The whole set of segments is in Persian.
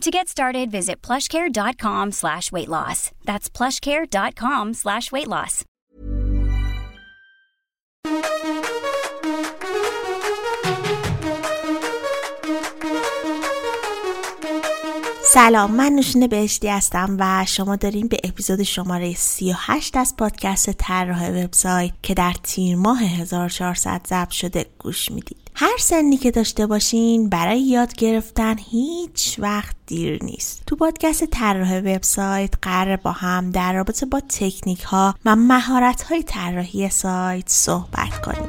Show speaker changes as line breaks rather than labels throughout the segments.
To get started, visit plushcare.com slash weight loss. That's plushcare.com slash weight loss.
سلام من نوشین بهشتی هستم و شما داریم به اپیزود شماره 38 از پادکست طراح وبسایت که در تیر ماه 1400 ضبط شده گوش می‌دید هر سنی که داشته باشین برای یاد گرفتن هیچ وقت دیر نیست. تو پادکست طراح وبسایت قرار با هم در رابطه با تکنیک ها و مهارت های طراحی سایت صحبت کنیم.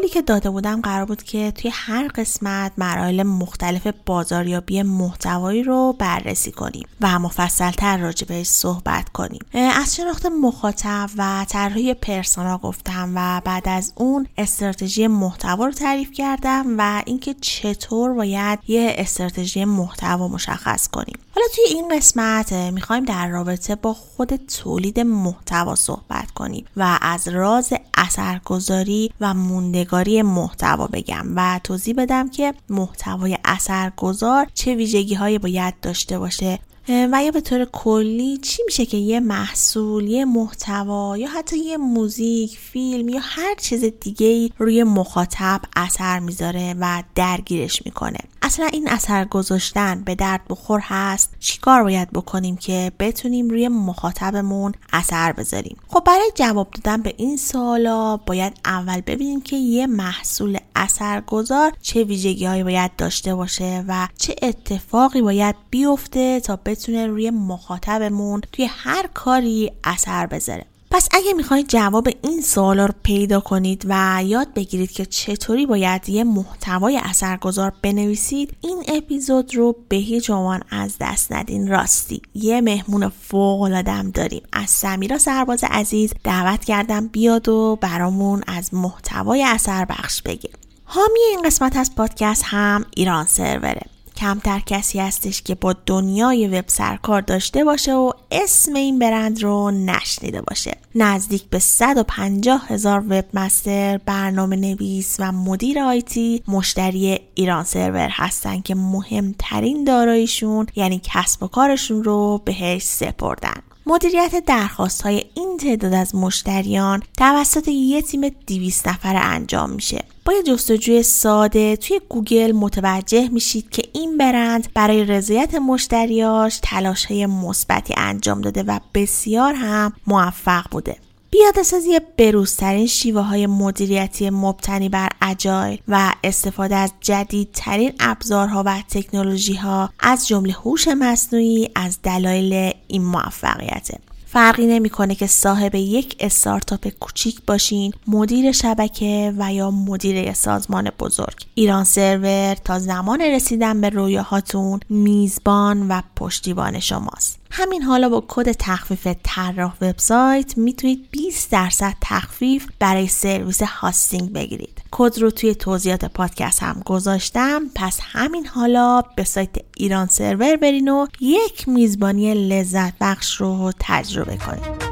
قولی که داده بودم قرار بود که توی هر قسمت مراحل مختلف بازاریابی محتوایی رو بررسی کنیم و مفصلتر راجع بهش صحبت کنیم. از شناخت مخاطب و طراحی پرسونا گفتم و بعد از اون استراتژی محتوا رو تعریف کردم و اینکه چطور باید یه استراتژی محتوا مشخص کنیم. حالا توی این قسمت می‌خوایم در رابطه با خود تولید محتوا صحبت کنیم و از راز اثرگذاری و موندگاری محتوا بگم و توضیح بدم که محتوای اثرگذار چه ویژگی هایی باید داشته باشه. و یا به طور کلی چی میشه که یه محصول یه محتوا یا حتی یه موزیک فیلم یا هر چیز دیگه روی مخاطب اثر می‌ذاره و درگیرش می‌کنه. اصلا این اثر گذاشتن به درد بخور هست؟ چیکار باید بکنیم که بتونیم روی مخاطبمون اثر بذاریم؟ خب برای جواب دادن به این سوالا باید اول ببینیم که یه محصول اثرگذار چه ویژگی هایی باید داشته باشه و چه اتفاقی باید بیفته تا بتونه روی مخاطبمون توی هر کاری اثر بذاره. پس اگه می‌خواید جواب این سوالا رو پیدا کنید و یاد بگیرید که چطوری باید یه محتوای اثرگذار بنویسید این اپیزود رو به هیچ عنوان از دست ندین. راستی یه مهمون فوق العاده داریم. از سمیرا سرباز عزیز دعوت کردم بیاد و برامون از محتوای اثر بخش بگه. حامی این قسمت از پادکست هم ایران سروره. کمتر کسی هستش که با دنیای وب سرکار داشته باشه و اسم این برند رو نشنیده باشه. نزدیک به 150 هزار وب مستر برنامه نویس و مدیر آیتی مشتری ایران سرور هستن که مهمترین داراییشون یعنی کسب و کارشون رو بهش سپردن. مدیریت درخواست های این تعداد از مشتریان توسط یه تیم 200 نفره انجام میشه. با یه جستجوی ساده توی گوگل متوجه میشید که این برند برای رضایت مشتریاش تلاش های مثبتی انجام داده و بسیار هم موفق بوده. پیاده سازی بروزترین شیوه های مدیریتی مبتنی بر اجایل و استفاده از جدیدترین ابزارها و تکنولوژی ها از جمله هوش مصنوعی از دلایل این موفقیته فرقی نمی‌کنه که صاحب یک استارتاپ کوچیک باشین مدیر شبکه و یا مدیر سازمان بزرگ. ایران سرور تا زمان رسیدن به رویاهاتون میزبان و پشتیبان شماست. همین حالا با کد تخفیف طراح وبسایت می‌تونید 20 درصد تخفیف برای سرویس hosting بگیرید. کد رو توی توضیحات پادکست هم گذاشتم. پس همین حالا به سایت ایران سرور برین و یک میزبانی لذت بخش رو تجربه کنید.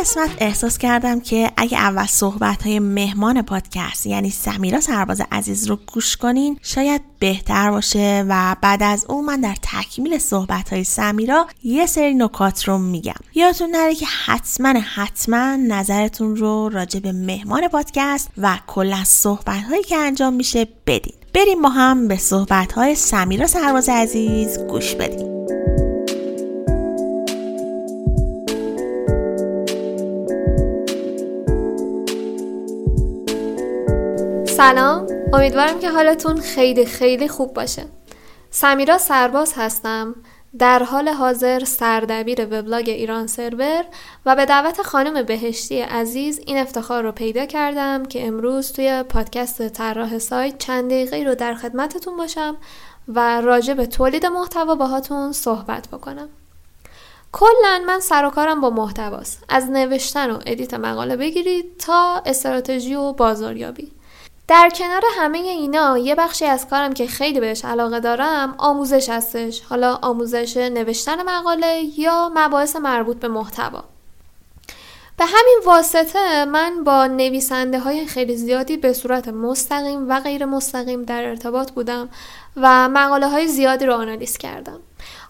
قسمت احساس کردم که اگه اول صحبت های مهمان پادکست یعنی سمیرا سرباز عزیز رو گوش کنین شاید بهتر باشه و بعد از اون من در تکمیل صحبت های سمیرا یه سری نکات رو میگم. یادتون نره که حتما حتما نظرتون رو راجع به مهمان پادکست و کلا صحبت هایی که انجام میشه بدین. بریم ما هم به صحبت های سمیرا سرباز عزیز گوش بدیم.
سلام. امیدوارم که حالتون خیلی خیلی خوب باشه. سمیرا سرباز هستم. در حال حاضر سردبیر وبلاگ ایران سرور و به دعوت خانم بهشتی عزیز این افتخار رو پیدا کردم که امروز توی پادکست طراح سایت چند دقیقه رو در خدمتتون باشم و راجع به تولید محتوا باهاتون صحبت بکنم. کلا من سر و کارم با محتواست. از نوشتن و ادیت مقاله بگیرید تا استراتژی و بازاریابی. در کنار همه اینا یه بخشی از کارم که خیلی بهش علاقه دارم آموزش هستش. حالا آموزش نوشتن مقاله یا مباحث مربوط به محتوا. به همین واسطه من با نویسنده های خیلی زیادی به صورت مستقیم و غیر مستقیم در ارتباط بودم و مقاله های زیادی رو آنالیز کردم.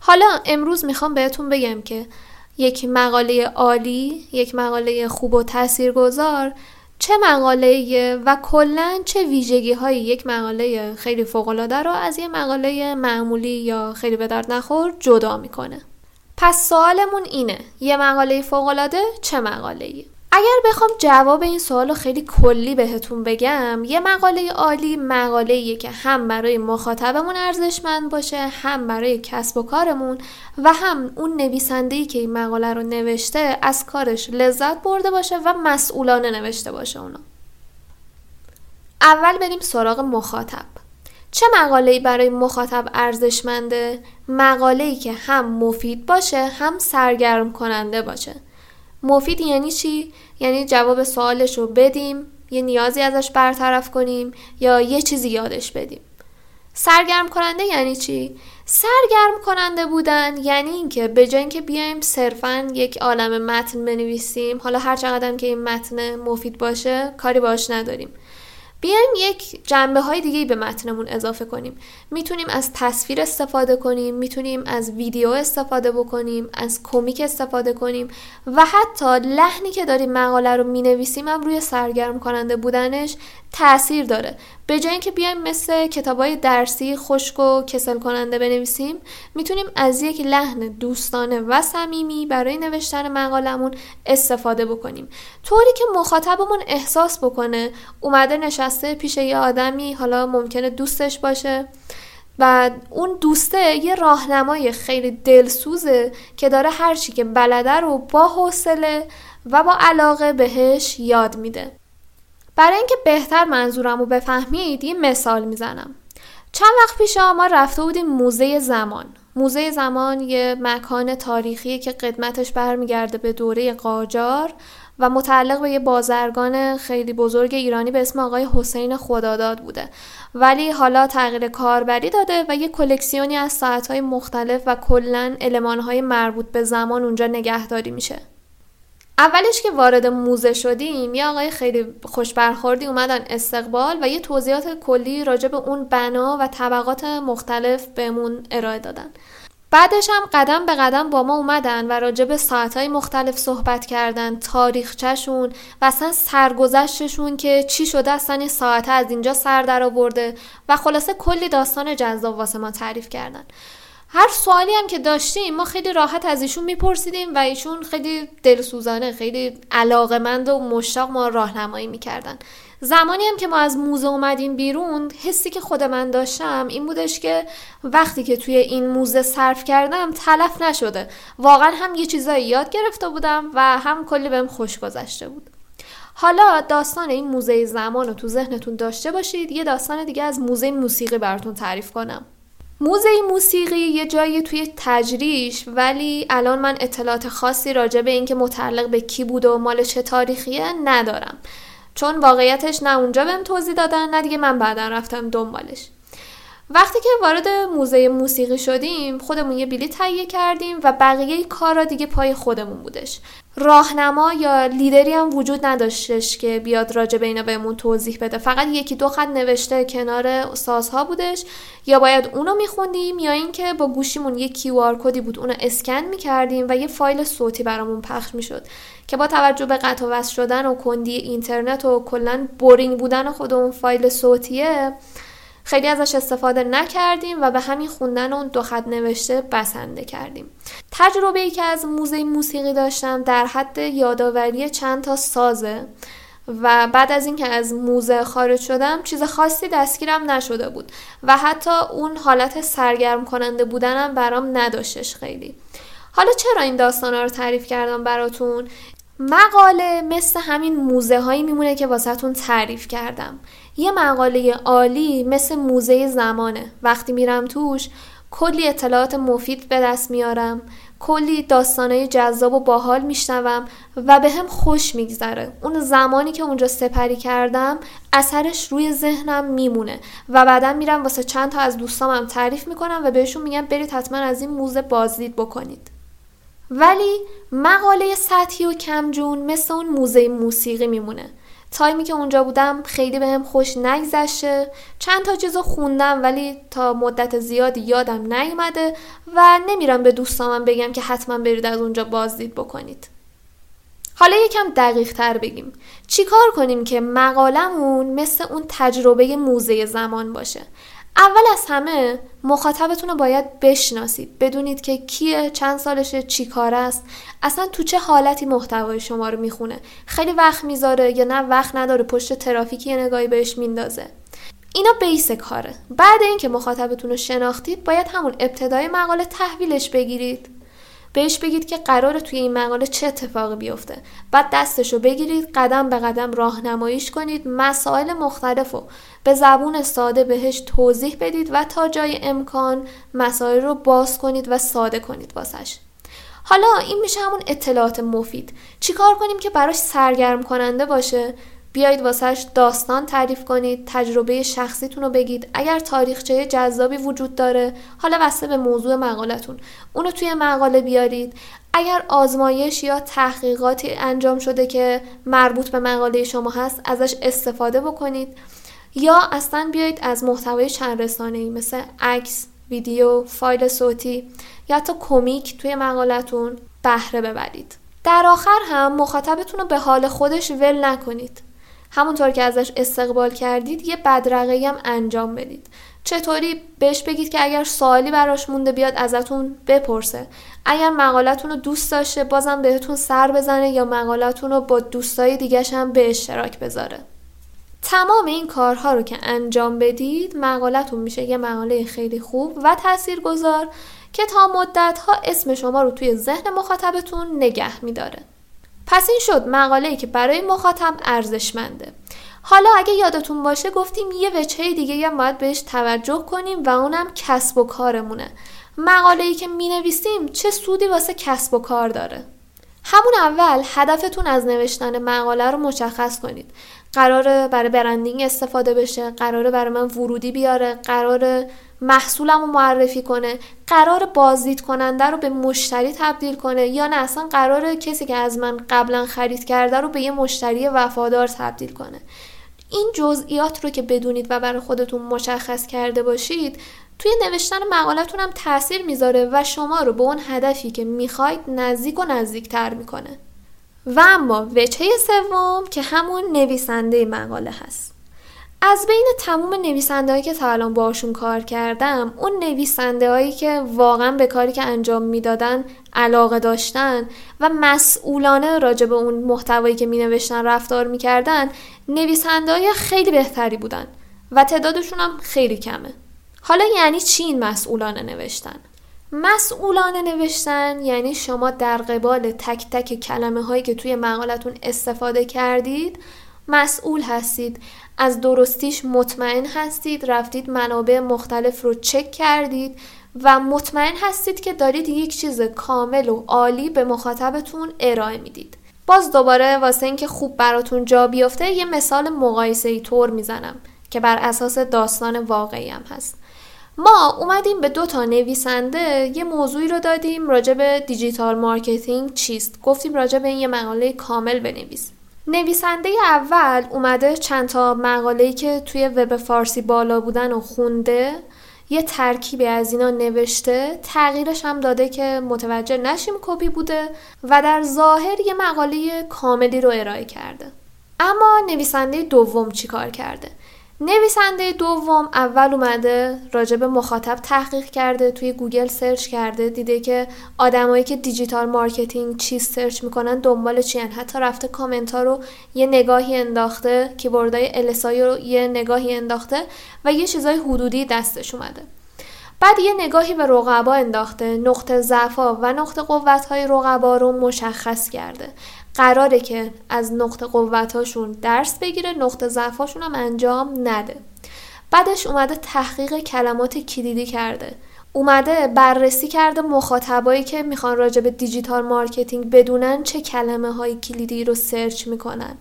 حالا امروز می‌خوام بهتون بگم که یک مقاله عالی، یک مقاله خوب و تاثیرگذار چه مقاله و کلا چه ویژگی های یک مقاله خیلی فوق العاده رو از یه مقاله معمولی یا خیلی به درد نخور جدا می‌کنه. پس سوالمون اینه یه مقاله فوق العاده چه مقاله اگر بخوام جواب این سوال رو خیلی کلی بهتون بگم یه مقاله عالی مقاله که هم برای مخاطبمون ارزشمند باشه هم برای کسب و کارمون و هم اون نویسنده‌ای که این مقاله رو نوشته از کارش لذت برده باشه و مسئولانه نوشته باشه اونا اول بریم سراغ مخاطب. چه مقاله‌ای برای مخاطب ارزشمنده؟ مقاله‌ای که هم مفید باشه هم سرگرم کننده باشه. مفید یعنی چی؟ یعنی جواب سوالش رو بدیم یه نیازی ازش برطرف کنیم یا یه چیزی یادش بدیم سرگرم کننده یعنی چی؟ سرگرم کننده بودن یعنی اینکه به جای اینکه بیایم صرفا یک عالم متن بنویسیم حالا هر چقدر که این متن مفید باشه کاری باش نداریم بیایم یک جنبه های دیگه به متنمون اضافه کنیم. می‌تونیم از تصویر استفاده کنیم می‌تونیم از ویدیو استفاده بکنیم از کمیک استفاده کنیم و حتی لحنی که داریم مقاله رو می‌نویسیم هم روی سرگرم کننده بودنش تاثیر داره. به جای اینکه بیایم مثل کتابای درسی خشک و کسل کننده بنویسیم می‌تونیم از یک لحن دوستانه و صمیمی برای نوشتن مقالمون استفاده بکنیم. طوری که مخاطبمون احساس بکنه اومده نشسته پیش یه آدمی حالا ممکنه دوستش باشه. و اون دوسته یه راهنمای خیلی دلسوزه که داره هرچی که بلده رو با حوصله و با علاقه بهش یاد میده. برای اینکه بهتر منظورم رو بفهمید یه مثال می‌زنم. چند وقت پیش ما رفته بودیم موزه زمان. موزه زمان یه مکان تاریخی که قدمتش برمیگرده به دوره قاجار. و متعلق به یه بازرگان خیلی بزرگ ایرانی به اسم آقای حسین خداداد بوده. ولی حالا تغییر کاربری داده و یه کلکسیونی از ساعتهای مختلف و کلا المانهای مربوط به زمان اونجا نگهداری میشه. اولش که وارد موزه شدیم یه آقای خیلی خوش برخوردی اومدن استقبال و یه توضیحات کلی راجع به اون بنا و طبقات مختلف بهمون ارائه دادن. بعدش هم قدم به قدم با ما اومدن و راجع به ساعتهای مختلف صحبت کردن تاریخچهشون و اصلا سرگذشتشون که چی شده اصلا این ساعته از اینجا سر در آورده و خلاصه کلی داستان جذاب واسه ما تعریف کردن. هر سوالی هم که داشتیم ما خیلی راحت از ایشون میپرسیدیم و ایشون خیلی دلسوزانه خیلی علاقمند و مشتاق ما راهنمایی می‌کردن. زمانی هم که ما از موزه اومدیم بیرون حسی که خود من داشتم این بودش که وقتی که توی این موزه صرف کردم تلف نشده. واقعا هم یه چیزایی یاد گرفته بودم و هم کلی بهم خوش گذشته بود. حالا داستان این موزه زمان رو تو ذهنتون داشته باشید. یه داستان دیگه از موزه موسیقی براتون تعریف کنم. موزه موسیقی یه جایی توی تجریش ولی الان من اطلاعات خاصی راجع به اینکه متعلق به کی بود و مال چه تاریخیه ندارم. چون واقعیتش نه اونجا بهم توضیح دادن نه دیگه من بعدا رفتم دنبالش. وقتی که وارد موزه موسیقی شدیم خودمون یه بلیط تهیه کردیم و بقیه کارا دیگه پای خودمون بودش. راهنما یا لیدری هم وجود نداشتش که بیاد راجع به اینا بهمون توضیح بده. فقط یکی دو خط نوشته کنار سازها بودش. یا باید اونو میخوندیم یا اینکه با گوشیمون یه QR کدی بود اونو اسکن می‌کردیم و یه فایل صوتی برامون پخش می‌شد که با توجه به قطع و شدن و کندی اینترنت و کلا boring بودن خود اون فایل صوتیه خیلی ازش استفاده نکردیم و به همین خوندن اون دو خط نوشته بسنده کردیم. تجربه ای که از موزه موسیقی داشتم در حد یادآوری چند تا سازه و بعد از اینکه از موزه خارج شدم چیز خاصی دستگیرم نشده بود و حتی اون حالت سرگرم کننده بودنم برام نداشتش خیلی. حالا چرا این داستان رو تعریف کردم براتون؟ مقاله مثل همین موزه هایی میمونه که واسهتون تعریف کردم. یه مقاله عالی مثل موزه زمانه. وقتی میرم توش کلی اطلاعات مفید به دست میارم. کلی داستانهای جذاب و باحال میشنوم و به هم خوش میگذره. اون زمانی که اونجا سپری کردم اثرش روی ذهنم میمونه و بعدا میرم واسه چند تا از دوستامم تعریف می‌کنم و بهشون میگم برید حتما از این موزه بازدید بکنید. ولی مقاله سطحی و کمجون مثل اون موزه موسیقی میمونه. تایمی که اونجا بودم خیلی بهم به خوش نگذشته. چند تا چیزو خوندم ولی تا مدت زیادی یادم نیومده و نمیرم به دوستامم بگم که حتما برید از اونجا بازدید بکنید. حالا یکم دقیق تر بگیم. چیکار کنیم که مقالمون مثل اون تجربه موزه زمان باشه؟ اول از همه مخاطبتون رو باید بشناسید. بدونید که کیه چند سالشه چی کار است. اصلا تو چه حالتی محتوای شما رو می‌خونه. خیلی وقت می‌ذاره یا نه وقت نداره پشت ترافیکی یه نگاهی بهش میندازه. اینا بیس کاره. بعد اینکه مخاطبتون رو شناختید باید همون ابتدای مقاله تحویلش بگیرید. بهش بگید که قرار توی این مقاله چه اتفاقی بیفته. بعد دستشو بگیرید قدم به قدم راهنماییش کنید مسائل مختلف رو به زبون ساده بهش توضیح بدید و تا جای امکان مسائل رو باز کنید و ساده کنید واسش. حالا این میشه همون اطلاعات مفید. چیکار کنیم که براش سرگرم کننده باشه؟ بیایید واسهش داستان تعریف کنید تجربه شخصیتون رو بگید اگر تاریخچه جذابی وجود داره حالا واسه به موضوع مقالتون اونو توی مقاله بیارید اگر آزمایش یا تحقیقاتی انجام شده که مربوط به مقاله شما هست ازش استفاده بکنید یا اصلا بیایید از محتوای چند رسانه ای مثل عکس، ویدیو، فایل صوتی یا حتی کمیک توی مقالتون بهره ببرید. در آخر هم مخاطبتون رو به حال خودش ول نکنید. همونطور که ازش استقبال کردید یه بدرقه هم انجام بدید. چطوری؟ بهش بگید که اگر سوالی براش مونده بیاد ازتون بپرسه. اگر مقالتون رو دوست داشته بازم بهتون سر بزنه یا مقالتون رو با دوستای دیگه هم به اشتراک بذاره. تمام این کارها رو که انجام بدید مقالتون میشه یه مقاله خیلی خوب و تاثیرگذار که تا مدت ها اسم شما رو توی ذهن مخاطبتون نگه میداره. پس این شد مقاله ای که برای مخاطب ارزشمنده. حالا اگه یادتون باشه گفتیم یه وجهه دیگه هم باید بهش توجه کنیم و اونم کسب و کارمونه. مقاله ای که می نویسیم چه سودی واسه کسب و کار داره؟ همون اول هدفتون از نوشتن مقاله رو مشخص کنید. قراره برای برندینگ استفاده بشه قراره برای من ورودی بیاره قراره محصولم رو معرفی کنه قرار بازدید کننده رو به مشتری تبدیل کنه یا نه؟ اصلا قرار کسی که از من قبلا خرید کرده رو به یه مشتری وفادار تبدیل کنه. این جزئیات رو که بدونید و برای خودتون مشخص کرده باشید توی نوشتن مقالتون هم تاثیر می‌ذاره و شما رو به اون هدفی که می‌خواید نزدیک و نزدیکتر می‌کنه. و اما وجهه سوم که همون نویسنده مقاله هست. از بین تموم نویسنده هایی که تا الان باشون کار کردم اون نویسنده هایی که واقعا به کاری که انجام می‌دادن علاقه داشتن و مسئولانه راجع به اون محتوایی که می نوشتن رفتار می‌کردن نویسنده های خیلی بهتری بودن و تعدادشون هم خیلی کمه حالا یعنی چی این مسئولانه نوشتن؟ مسئولانه نوشتن یعنی شما در قبال تک تک کلمه هایی که توی مقالتون استفاده کردید مسئول هستید از درستیش مطمئن هستید رفتید منابع مختلف رو چک کردید و مطمئن هستید که دارید یک چیز کامل و عالی به مخاطبتون ارائه می‌دید. باز دوباره واسه اینکه خوب براتون جا بیفته یه مثال مقایسه ای طور می‌زنم که بر اساس داستان واقعی هم هست. ما اومدیم به دو تا نویسنده یه موضوعی رو دادیم راجع به digital marketing چیست. گفتیم راجع به این یه مقاله کامل بنویس. نویسنده اول اومده چند تا مقاله‌ای که توی وب فارسی بالا بودن و خونده یه ترکیبی از اینا نوشته. تغییرش هم داده که متوجه نشیم کپی بوده و در ظاهر یه مقاله کاملی رو ارائه کرده. اما نویسنده دوم چیکار کرده؟ نویسنده دوم اول اومده راجع به مخاطب تحقیق کرده توی گوگل search کرده دیده که آدمایی که digital marketing چیست search می‌کنن دنبال چی هن. حتی رفته کامنت ها رو یه نگاهی انداخته keyword های LSI رو یه نگاهی انداخته و یه چیزای حدودی دستش اومده بعد یه نگاهی به رقبا انداخته نقطه ضعفا و نقطه قوت های رقبا رو مشخص کرده قراره که از نقطه قوتاشون درس بگیره نقطه ضعفاشون هم انجام نده. بعدش اومده تحقیق کلمات کلیدی کرده. اومده بررسی کرده مخاطبایی که می‌خوان راجع به digital marketing بدونن چه کلمه های کلیدی رو search می‌کنن.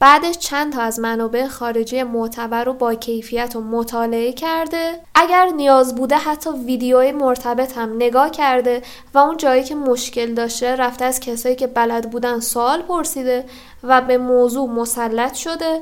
بعدش چند تا از منابع خارجی معتبر رو با کیفیت و مطالعه کرده. اگر نیاز بوده حتی ویدیوی مرتبط هم نگاه کرده و اون جایی که مشکل داشته رفته از کسایی که بلد بودن سوال پرسیده و به موضوع مسلط شده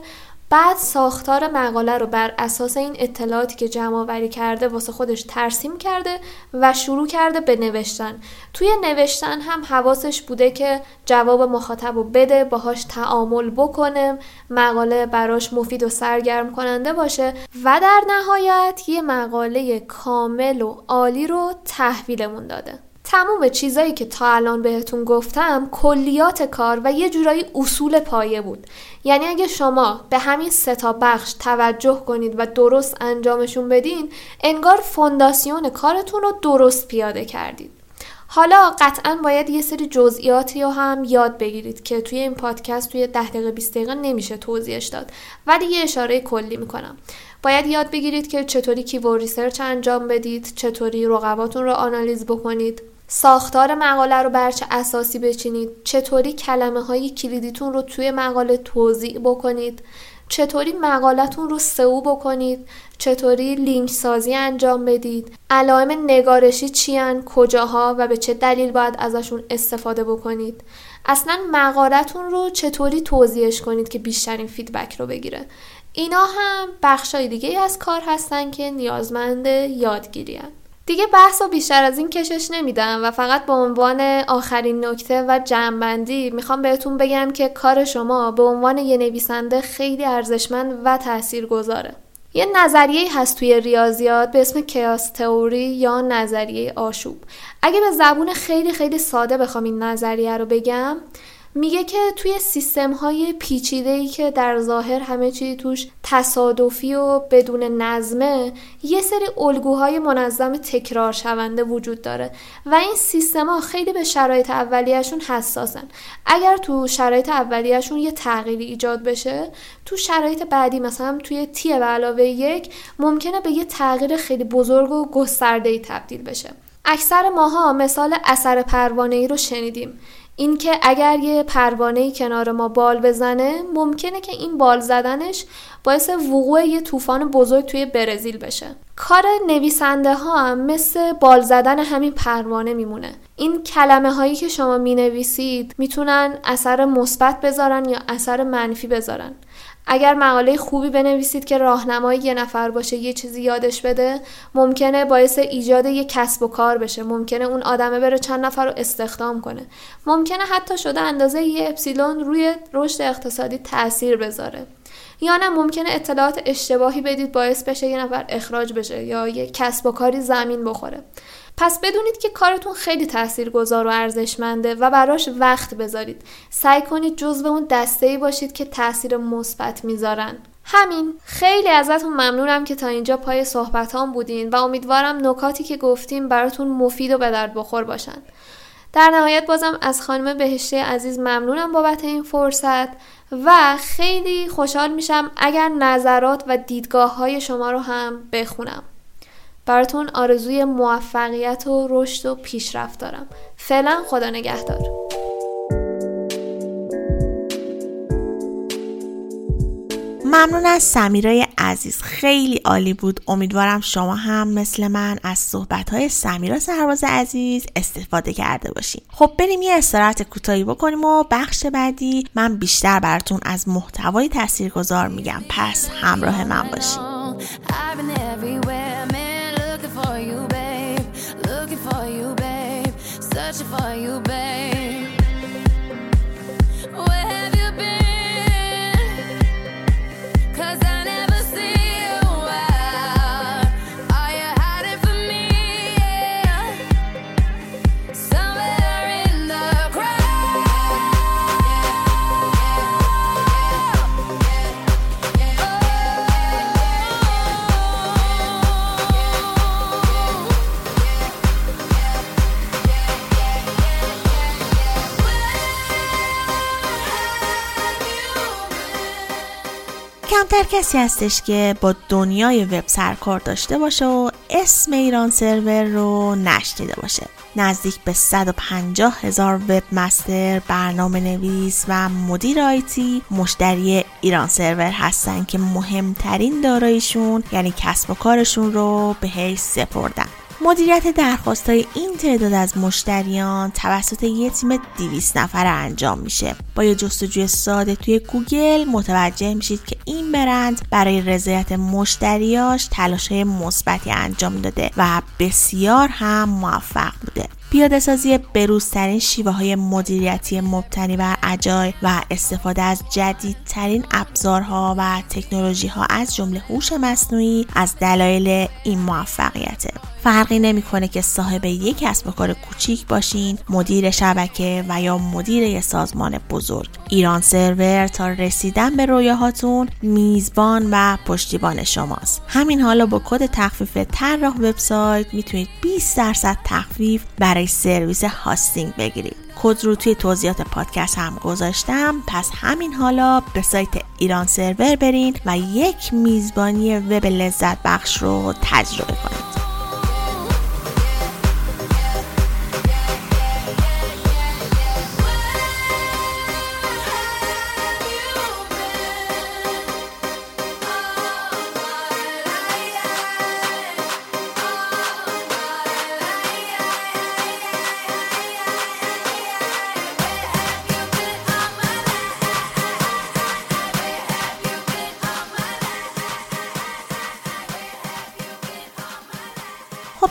بعد ساختار مقاله رو بر اساس این اطلاعاتی که جمع آوری کرده واسه خودش ترسیم کرده و شروع کرده به نوشتن. توی نوشتن هم حواسش بوده که جواب مخاطب رو بده باهاش تعامل بکنه مقاله براش مفید و سرگرم کننده باشه و در نهایت یه مقاله کامل و عالی رو تحویلمون داده. تموم چیزایی که تا الان بهتون گفتم کلیات کار و یه جورایی اصول پایه بود. یعنی اگه شما به همین سه بخش توجه کنید و درست انجامشون بدین انگار فونداسیون کارتون رو درست پیاده کردید. حالا قطعا باید یه سری جزئیاتی رو هم یاد بگیرید که توی این پادکست توی ده دقیقه 20 دقیقه نمیشه توضیحش داد. ولی یه اشاره کلی می‌کنم. باید یاد بگیرید که چطوری keyword research انجام بدید چطوری رقباتون رو آنالیز بکنید. ساختار مقاله رو بر چه اساسی بچینید؟ چطوری کلمه های کلیدیتون رو توی مقاله توزیع بکنید؟ چطوری مقالتون رو سئو بکنید؟ چطوری لینک سازی انجام بدید؟ علائم نگارشی چیان کجاها؟ و به چه دلیل باید ازشون استفاده بکنید؟ اصلا مقالتون رو چطوری توضیحش کنید که بیشترین فیدبک رو بگیره؟ اینا هم بخشای دیگه از کار هستن که نیازمند یادگیری دیگه بحث و بیشتر از این کشش نمیدم و فقط به عنوان آخرین نکته و جمعبندی می‌خوام بهتون بگم که کار شما به عنوان یه نویسنده خیلی ارزشمند و گذاره. یه نظریه هست توی ریاضیات به اسم کیاس تئوری یا نظریه آشوب اگه به زبون خیلی خیلی ساده بخوام این نظریه رو بگم میگه که توی سیستم های پیچیده ای که در ظاهر همه چی توش تصادفی و بدون نظمه یه سری الگوهای منظم تکرار شونده وجود داره و این سیستم ها خیلی به شرایط اولیهشون حساسن. اگر تو شرایط اولیهشون یه تغییری ایجاد بشه تو شرایط بعدی مثلا توی تی به علاوه یک ممکنه به یه تغییر خیلی بزرگ و گسترده ای تبدیل بشه. اکثر ماها مثال اثر پروانه ای رو شنیدیم. اینکه اگر یه پروانه کنار ما بال بزنه ممکنه که این بال زدنش باعث وقوع یه طوفان بزرگ توی برزیل بشه. کار نویسنده ها هم مثل بال زدن همین پروانه میمونه. این کلمه هایی که شما می نویسید می‌تونن اثر مثبت بذارن یا اثر منفی بذارن. اگر مقاله خوبی بنویسید که راهنمای یه نفر باشه یه چیزی یادش بده ممکنه باعث ایجاد یه کسب و کار بشه. ممکنه اون آدمه بره چند نفر رو استخدام کنه. ممکنه حتی شده اندازه یه اپسیلون روی رشد اقتصادی تاثیر بذاره. یا نه ممکنه اطلاعات اشتباهی بدید باعث بشه یه نفر اخراج بشه یا یه کسب و کاری زمین بخوره. پس بدونید که کارتون خیلی تاثیرگذار و ارزشمنده و براش وقت بذارید. سعی کنید جزو اون دسته ای باشید که تاثیر مثبت می‌ذارن. همین. خیلی ازتون ممنونم که تا اینجا پای صحبتان بودین و امیدوارم نکاتی که گفتیم براتون مفید و به درد بخور باشن. در نهایت بازم از خانم بهشته عزیز ممنونم بابت این فرصت و خیلی خوشحال میشم اگر نظرات و دیدگاه های شما رو هم بخونم. براتون آرزوی موفقیت و رشد و پیشرفت دارم. فعلا خدا نگهدار.
ممنون از سمیرای عزیز. خیلی عالی بود. امیدوارم شما هم مثل من از صحبت های سمیرا سرباز عزیز استفاده کرده باشین. خب بریم یه استراحت کوتاهی بکنیم و بخش بعدی من بیشتر براتون از محتوای تاثیرگذار میگم. پس همراه من باشین. کمتر کسی هستش که با دنیای وب سر و کار داشته باشه و اسم ایران سرور رو نشنیده باشه. نزدیک به 150 هزار webmaster برنامه نویس و مدیر IT مشتری ایران سرور هستن که مهمترین داراییشون یعنی کسب و کارشون رو بهش سپردن. مدیریت درخواست های این تعداد از مشتریان توسط یه تیم 200 نفره انجام میشه. با یه جستجوی ساده توی گوگل متوجه میشید که این برند برای رضایت مشتریاش تلاش مثبتی انجام داده و بسیار هم موفق بوده. پیاده سازی بروزترین شیوه های مدیریتی مبتنی بر اجای و استفاده از جدیدترین ابزارها و تکنولوژی ها از جمله هوش مصنوعی از دلایل این موفقیته. فرقی نمی‌کنه که صاحب یک کسب و کار کوچیک باشین مدیر شبکه و یا مدیر یک سازمان بزرگ. ایران سرور تا رسیدن به رویاهاتون میزبان و پشتیبان شماست. همین حالا با کد تخفیف طراح وبسایت می‌تونید 20 درصد تخفیف برای سرویس hosting بگیرید. کد رو توی توضیحات پادکست هم گذاشتم. پس همین حالا به سایت ایران سرور برین و یک میزبانی وب لذت بخش رو تجربه کنید.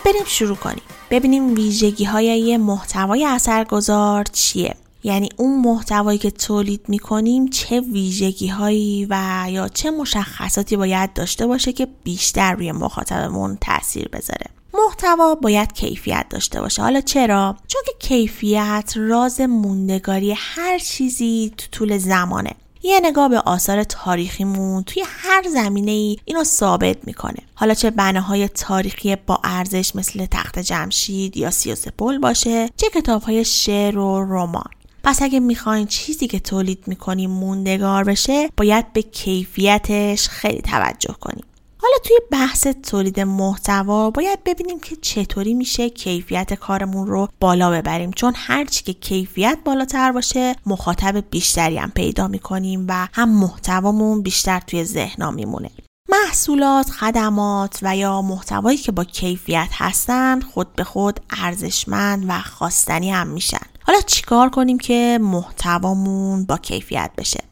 بریم شروع کنیم. ببینیم ویژگی های یه محتوای اثرگذار چیه. یعنی اون محتوایی که تولید می‌کنیم چه ویژگی هایی و یا چه مشخصاتی باید داشته باشه که بیشتر روی مخاطبمون تاثیر بذاره. محتوا باید کیفیت داشته باشه. حالا چرا؟ چون که کیفیت راز موندگاری هر چیزی تو طول زمانه. یه نگاه به آثار تاریخیمون توی هر زمینه ای اینو ثابت می‌کنه. حالا چه بناهای تاریخی با ارزش مثل تخت جمشید یا سیاسپول باشه چه کتاب های شعر و رمان. پس اگه می‌خواین چیزی که تولید می‌کنیم موندگار بشه باید به کیفیتش خیلی توجه کنیم حالا توی بحث تولید محتوا باید ببینیم که چطوری میشه کیفیت کارمون رو بالا ببریم چون هرچی که کیفیت بالاتر باشه مخاطب بیشتری هم پیدا می‌کنیم و هم محتوامون بیشتر توی ذهنا میمونه محصولات، خدمات و یا محتوایی که با کیفیت هستن خود به خود ارزشمند و خواستنی هم میشن. حالا چیکار کنیم که محتوامون با کیفیت بشه؟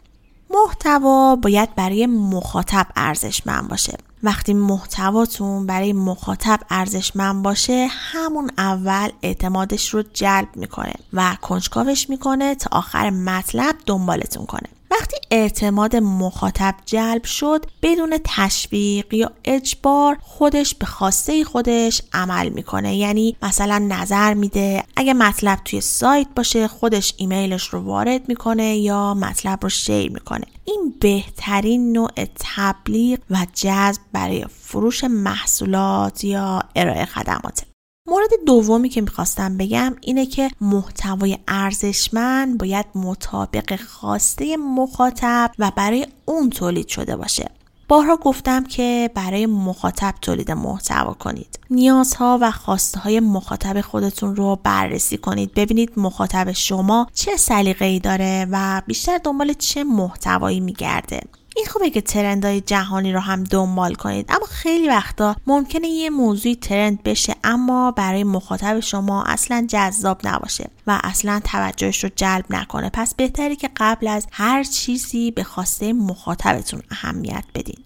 محتوا باید برای مخاطب ارزشمند باشه. وقتی محتواتون برای مخاطب ارزشمند باشه همون اول اعتمادش رو جلب می‌کنه و کنجکاوش می‌کنه تا آخر مطلب دنبالتون کنه. وقتی اعتماد مخاطب جلب شد بدون تشویق یا اجبار خودش به خواسته خودش عمل می‌کنه. یعنی مثلا نظر میده. اگه مطلب توی سایت باشه خودش ایمیلش رو وارد می‌کنه یا مطلب رو شیر می‌کنه. این بهترین نوع تبلیغ و جذب برای فروش محصولات یا ارائه خدماته. مورد دومی که می‌خواستم بگم اینه که محتوای ارزشمند باید مطابق خواسته مخاطب و برای اون تولید شده باشه. بارها گفتم که برای مخاطب تولید محتوا کنید. نیازها و خواسته های مخاطب خودتون رو بررسی کنید. ببینید مخاطب شما چه سلیقه ای داره و بیشتر دنبال چه محتوایی میگرده. این خوبه که ترندهای جهانی رو هم دنبال کنید. اما خیلی وقتا ممکنه یه موضوعی ترند بشه اما برای مخاطب شما اصلا جذاب نباشه و اصلا توجهش رو جلب نکنه. پس بهتری که قبل از هر چیزی به خواسته مخاطبتون اهمیت بدین.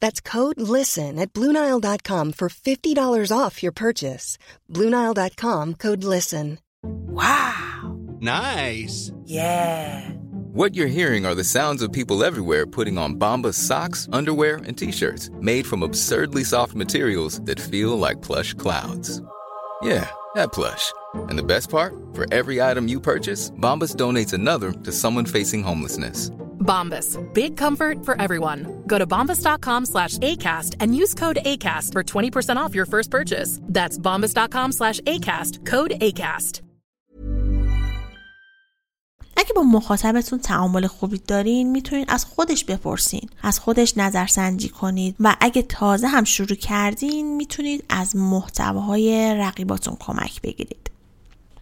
That's code LISTEN at Bluenile.com for $50 off your purchase. Bluenile.com code LISTEN.
Wow!
Nice!
Yeah!
What you're hearing are the sounds of people everywhere putting on Bombas socks, underwear, and t shirts made from absurdly soft materials that feel like plush clouds. Yeah, that plush. And the best part? For every item you purchase, Bombas donates another to someone facing homelessness.
Bombas. Big comfort for everyone. Go to bombas.com slash ACAST and use code ACAST for 20% off your first purchase. That's bombas.com slash ACAST. Code ACAST.
اگه با مخاطبتون تعامل خوبی دارین می‌تونید از خودش بپرسین از خودش نظرسنجی کنید و اگه تازه هم شروع کردین می‌تونید از محتواهای رقیباتون کمک بگیرید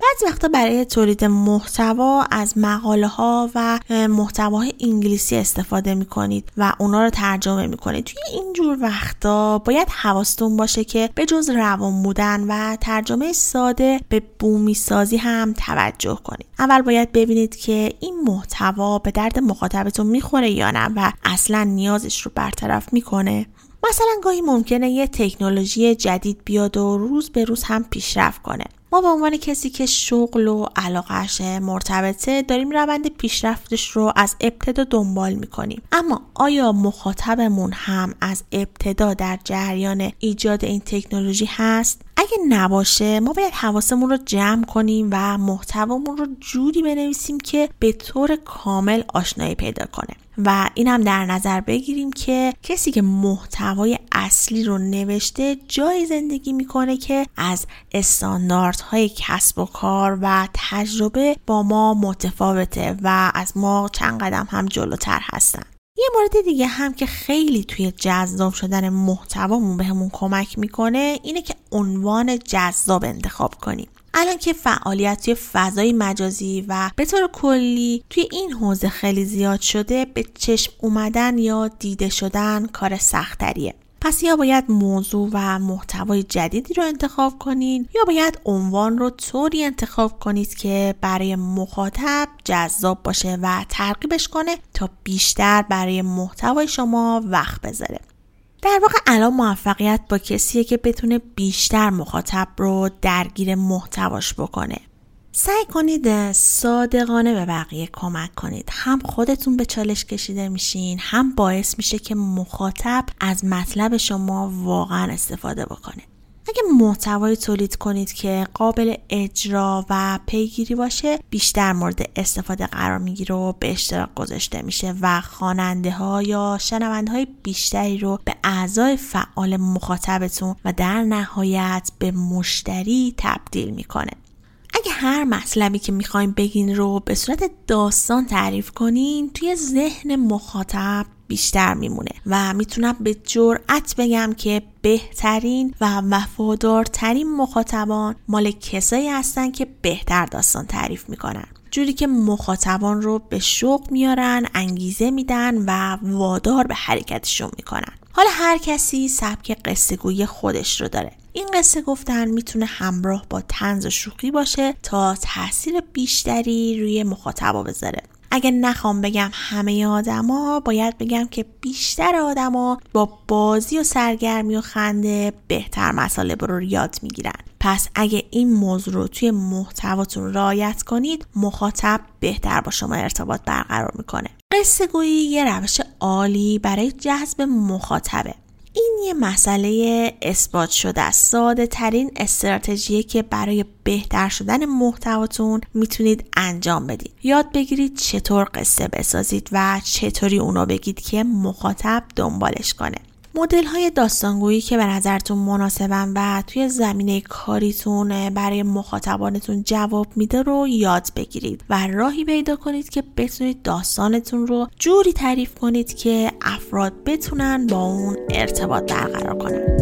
بعضی وقتا برای تولید محتوا از مقاله ها و محتواهای انگلیسی استفاده می کنید و اونا رو ترجمه می کنید توی اینجور وقتا باید حواستون باشه که به جز روان بودن و ترجمه ساده به بومی سازی هم توجه کنید. اول باید ببینید که این محتوا به درد مخاطبتون می‌خوره یا نه و اصلا نیازش رو برطرف می‌کنه. مثلا گاهی ممکنه یه تکنولوژی جدید بیاد و روز به روز هم پیشرفت کنه. ما به عنوان کسی که شغل و علاقهش مرتبطه داریم روند پیشرفتش رو از ابتدا دنبال می‌کنیم. اما آیا مخاطبمون هم از ابتدا در جریان ایجاد این تکنولوژی هست؟ اگه نباشه ما باید حواسمون رو جمع کنیم و محتوامون رو جوری بنویسیم که به طور کامل آشنایی پیدا کنه. و این هم در نظر بگیریم که کسی که محتوای اصلی رو نوشته جای زندگی می‌کنه که از استانداردهای کسب و کار و تجربه با ما متفاوته و از ما چند قدم هم جلوتر هستن. یه مورد دیگه هم که خیلی توی جذاب شدن محتوامون بهمون کمک می‌کنه اینه که عنوان جذاب انتخاب کنیم. الان که فعالیت توی فضای مجازی و به طور کلی توی این حوزه خیلی زیاد شده به چشم اومدن یا دیده شدن کار سختریه. پس یا باید موضوع و محتوای جدیدی رو انتخاب کنید یا باید عنوان رو طوری انتخاب کنید که برای مخاطب جذاب باشه و ترغیبش کنه تا بیشتر برای محتوای شما وقت بذاره. در واقع الان موفقیت با کسیه که بتونه بیشتر مخاطب رو درگیر محتواش بکنه. سعی کنید صادقانه به بقیه کمک کنید. هم خودتون به چالش کشیده میشین هم باعث میشه که مخاطب از مطلب شما واقعا استفاده بکنه. اگه محتوایی تولید کنید که قابل اجرا و پیگیری باشه بیشتر مورد استفاده قرار می‌گیره و به اشتراک گذاشته میشه و خواننده ها یا شنونده های بیشتری رو به اعضای فعال مخاطبتون و در نهایت به مشتری تبدیل می‌کنه. اگه هر مطلبی که می‌خوایم بگین رو به صورت داستان تعریف کنین توی ذهن مخاطب بیشتر میمونه و می‌تونم به جرأت بگم که بهترین و وفادارترین مخاطبان مال کسایی هستن که بهتر داستان تعریف می‌کنن. جوری که مخاطبان رو به شوق میارن انگیزه میدن و وادار به حرکتشون می‌کنن. حالا هر کسی سبک قصه گویی خودش رو داره. این قصه گفتن می‌تونه همراه با تنز و شوخی باشه تا تاثیر بیشتری روی مخاطبا بذاره. اگه نخوام بگم همه آدما باید بگم که بیشتر آدما با بازی و سرگرمی و خنده بهتر مسائل رو یاد می‌گیرن. پس اگه این موضوع رو توی محتواتون رعایت کنید مخاطب بهتر با شما ارتباط برقرار می‌کنه. قصه گویی یه روش عالی برای جذب مخاطبه. این یه مسئله اثبات شده است. ساده ترین استراتژی که برای بهتر شدن محتواتون می‌تونید انجام بدید. یاد بگیرید چطور قصه بسازید و چطوری اونو بگید که مخاطب دنبالش کنه. مدل های داستانگویی که به نظرتون مناسبن و توی زمینه کاریتون برای مخاطبانتون جواب میده رو یاد بگیرید و راهی پیدا کنید که بتونید داستانتون رو جوری تعریف کنید که افراد بتونن با اون ارتباط برقرار کنن.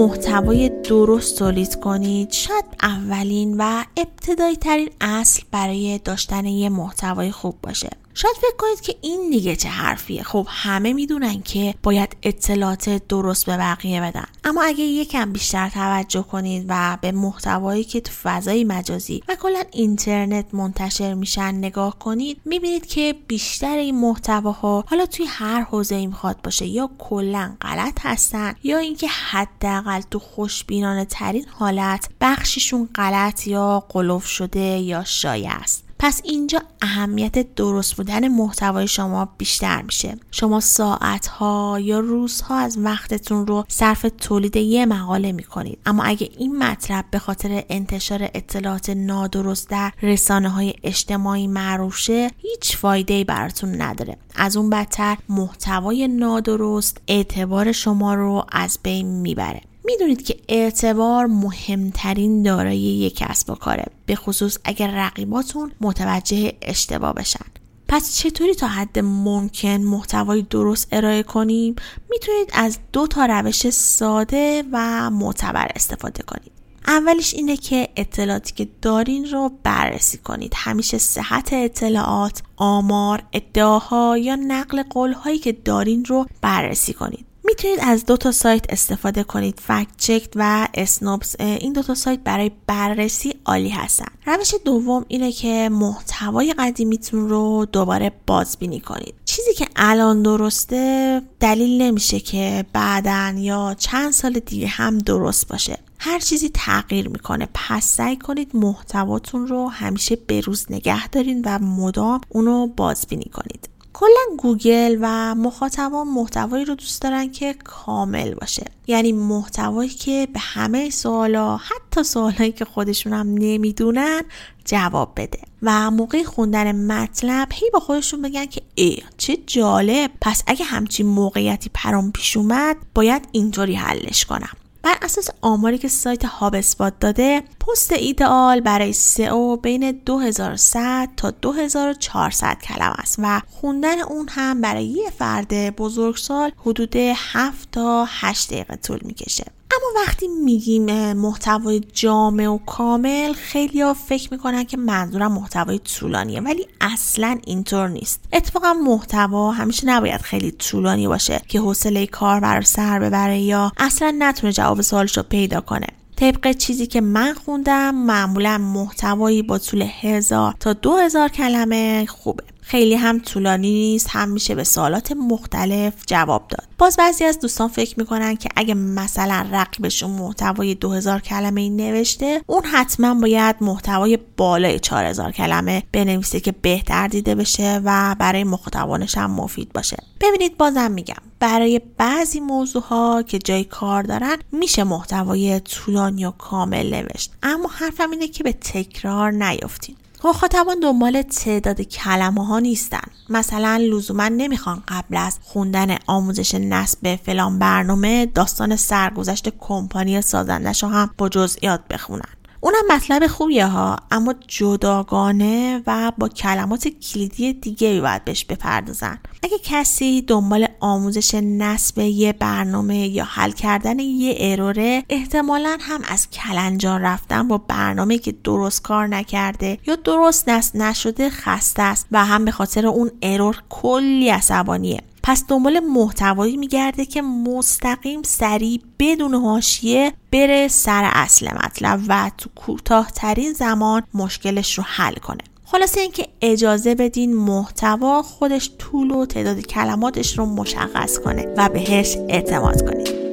محتوای درست تولید کنید. شاید اولین و ابتدایی ترین اصل برای داشتن یه محتوای خوب باشه. شاید فکر کنید که این دیگه چه حرفیه. خب همه می‌دونن که باید اطلاعات درست به بقیه بدن. اما اگه یکم بیشتر توجه کنید و به محتوایی که تو فضای مجازی و کلا اینترنت منتشر میشن نگاه کنید می‌بینید که بیشتر این محتواها حالا توی هر حوزه ای می‌خواد باشه. یا کلا غلط هستن یا اینکه حداقل تو خوشبینانه ترین حالت بخششون غلط یا قلوف شده یا شایع است. پس اینجا اهمیت درست بودن محتوای شما بیشتر میشه. شما ساعت ها یا روزها از وقتتون رو صرف تولید یه مقاله می‌کنید. اما اگه این مطلب به خاطر انتشار اطلاعات نادرست در رسانه های اجتماعی معروف شه هیچ فایده ای براتون نداره. از اون بدتر محتوای نادرست اعتبار شما رو از بین می‌بره. می‌دونید که اعتبار مهمترین دارایی یک کسب و کاره به خصوص اگر رقیباتون متوجه اشتباه بشن. پس چطوری تا حد ممکن محتوای درست ارائه کنیم؟ می‌تونید از دو تا روش ساده و معتبر استفاده کنید. اولیش اینه که اطلاعاتی که دارین رو بررسی کنید. همیشه صحت اطلاعات آمار ادعاها یا نقل قولهایی که دارین رو بررسی کنید. می‌تونید از دو تا سایت استفاده کنید. فکت چک و اسنوبس این دو تا سایت برای بررسی عالی هستن. روش دوم اینه که محتوای قدیمیتون رو دوباره بازبینی کنید. چیزی که الان درسته دلیل نمیشه که بعدا یا چند سال دیگه هم درست باشه. هر چیزی تغییر می‌کنه. پس سعی کنید محتواتون رو همیشه بروز نگه دارین و مدام اونو بازبینی کنید. کلا گوگل و مخاطبان محتوایی رو دوست دارن که کامل باشه. یعنی محتوایی که به همه سوالا حتی سوالایی که خودشون هم نمی‌دونن جواب بده. و موقع خوندن مطلب هی با خودشون بگن که ای چه جالب. پس اگه همچین موقعیتی پرام پیش اومد باید اینطوری حلش کنم. بر اساس آماری که سایت هاب اسپات داده پست ایدئال برای سئو بین 2100 تا 2400 کلمه است و خوندن اون هم برای یه فرد بزرگسال حدود 7 تا 8 دقیقه طول می‌کشه. اما وقتی میگیم محتوای جامع و کامل خیلی ها فکر می‌کنن که منظورم محتوای طولانیه ولی اصلا اینطور نیست. اتفاقا محتوا همیشه نباید خیلی طولانی باشه که حوصله کار برای سر ببره یا اصلا نتونه جواب سوالش رو پیدا کنه. طبق چیزی که من خوندم معمولا محتوایی با طول هزار تا دو هزار کلمه خوبه. خیلی هم طولانی نیست هم میشه به سوالات مختلف جواب داد. باز بعضی از دوستان فکر می‌کنن که اگه مثلا رقیبشون محتوای 2000 کلمه ای نوشته اون حتما باید محتوای بالای 4000 کلمه بنویسه که بهتر دیده بشه و برای مخاطبانش هم مفید باشه. ببینید بازم میگم برای بعضی موضوع ها که جای کار دارن میشه محتوای طولانی و کامل نوشت. اما حرفم اینه که به تکرار نیفتین مخاطبان دنبال تعداد کلمه ها نیستن. مثلا لزوما نمی‌خوان قبل از خوندن آموزش نصب فلان برنامه داستان سرگذشت کمپانی سازندش رو هم با جزئیات بخونن. اونم مطلب خوبیه ها اما جداگانه و با کلمات کلیدی دیگه باید بهش بپردازن. اگه کسی دنبال آموزش نصب یه برنامه یا حل کردن یه اروره احتمالا هم از کلنجار رفتن با برنامه که درست کار نکرده یا درست نصب نشده خسته است و هم به خاطر اون ارور کلی عصبانیه. پس دنبال محتوایی میگرده که مستقیم سریع بدون حاشیه بره سر اصل مطلب و تو کوتاهترین زمان مشکلش رو حل کنه. خلاصه اینکه اجازه بدین محتوا خودش طول و تعداد کلماتش رو مشخص کنه و بهش اعتماد کنید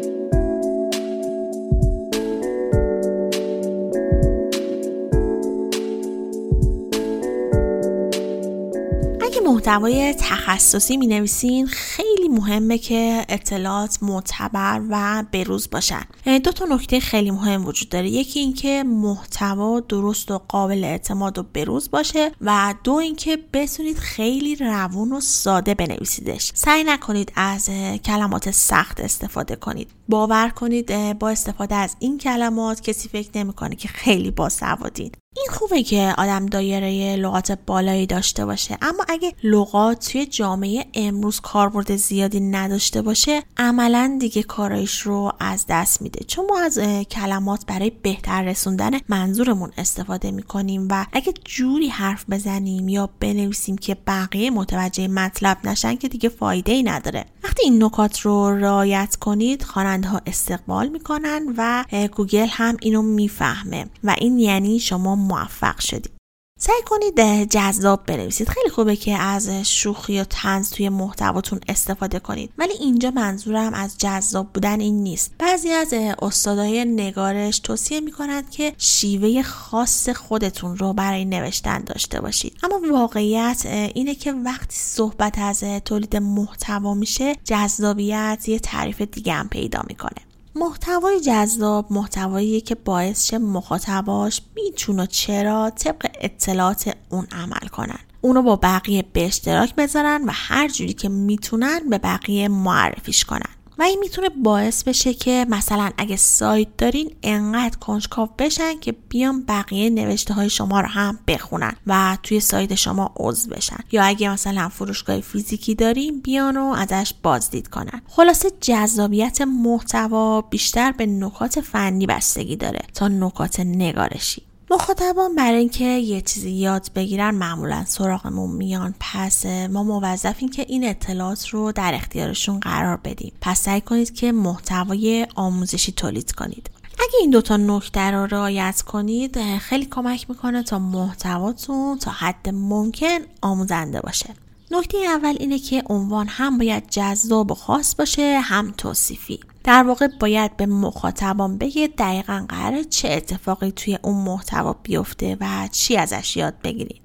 محتوای تخصصی می نویسین خیلی مهمه که اطلاعات معتبر و بروز باشن. دو تا نکته خیلی مهم وجود داره. یکی اینکه محتوا درست و قابل اعتماد و بروز باشه و دو اینکه بتونید خیلی روون و ساده بنویسیدش. سعی نکنید از کلمات سخت استفاده کنید. باور کنید با استفاده از این کلمات کسی فکر نمی‌کنه که خیلی باسوادین. این خوبه که آدم دایره لغات بالایی داشته باشه. اما اگه لغات توی جامعه امروز کاربرد زیادی نداشته باشه عملا دیگه کارایش رو از دست میده. چون ما از کلمات برای بهتر رسوندن منظورمون استفاده می‌کنیم و اگه جوری حرف بزنیم یا بنویسیم که بقیه متوجه مطلب نشن که دیگه فایده ای نداره. وقتی این نکات رو رعایت کنید خواننده ها استقبال می‌کنن و گوگل هم اینو می‌فهمه. و این یعنی شما موفق شدید سعی کنید جذاب بنویسید. خیلی خوبه که از شوخی و تنز توی محتواتون استفاده کنید. ولی اینجا منظورم از جذاب بودن این نیست. بعضی از استادای نگارش توصیه می‌کنند که شیوه خاص خودتون رو برای نوشتن داشته باشید. اما واقعیت اینه که وقتی صحبت از تولید محتوا میشه جذابیت یه تعریف دیگه هم پیدا می‌کنه. محتوای جذاب محتوایی که باعث شه مخاطباش می‌تونه چرا طبق اطلاعات اون عمل کنن. اونو با بقیه به اشتراک بذارن و هر جوری که می‌تونن به بقیه معرفیش کنن. و این می‌تونه باعث بشه که مثلا اگه سایت دارین انقدر کنجکاو بشن که بیان بقیه نوشته های شما رو هم بخونن و توی سایت شما عضو بشن. یا اگه مثلا فروشگاه فیزیکی دارین بیان و ازش بازدید کنن. خلاصه جذابیت محتوا بیشتر به نکات فنی بستگی داره تا نکات نگارشی. مخاطبان برای اینکه یه چیزی یاد بگیرن معمولا سراغمون میان. پس ما موظفیم که این اطلاعات رو در اختیارشون قرار بدیم. پس سعی کنید که محتوای آموزشی تولید کنید. اگه این دوتا نکته رو رعایت کنید خیلی کمک می‌کنه تا محتواتون تا حد ممکن آموزنده باشه. نکته اول اینه که عنوان هم باید جذاب و خاص باشه هم توصیفی. در واقع باید به مخاطبان بگه دقیقا قراره چه اتفاقی توی اون محتوا بیفته و چی ازش یاد بگیرید.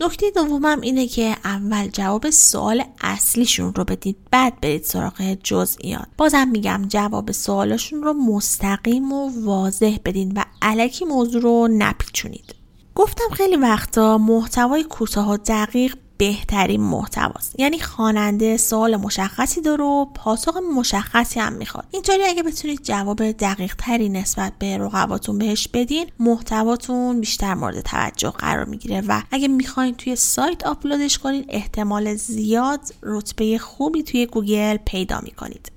نکته دومم اینه که اول جواب سوال اصلیشون رو بدید بعد برید سراغ جزئیات. بازم میگم جواب سوالشون رو مستقیم و واضح بدین و علکی موضوع رو نپیچونید. گفتم خیلی وقتا محتوای کوتاه و دقیق بهترین محتواست. یعنی خواننده سوال مشخصی داره و پاسخ مشخصی هم می‌خواد. اینطوری اگه بتونید جواب دقیق تری نسبت به رقباتون بهش بدین محتواتون بیشتر مورد توجه قرار می‌گیره و اگه می‌خواین توی سایت آپلودش کنید احتمال زیاد رتبه خوبی توی گوگل پیدا می‌کنید.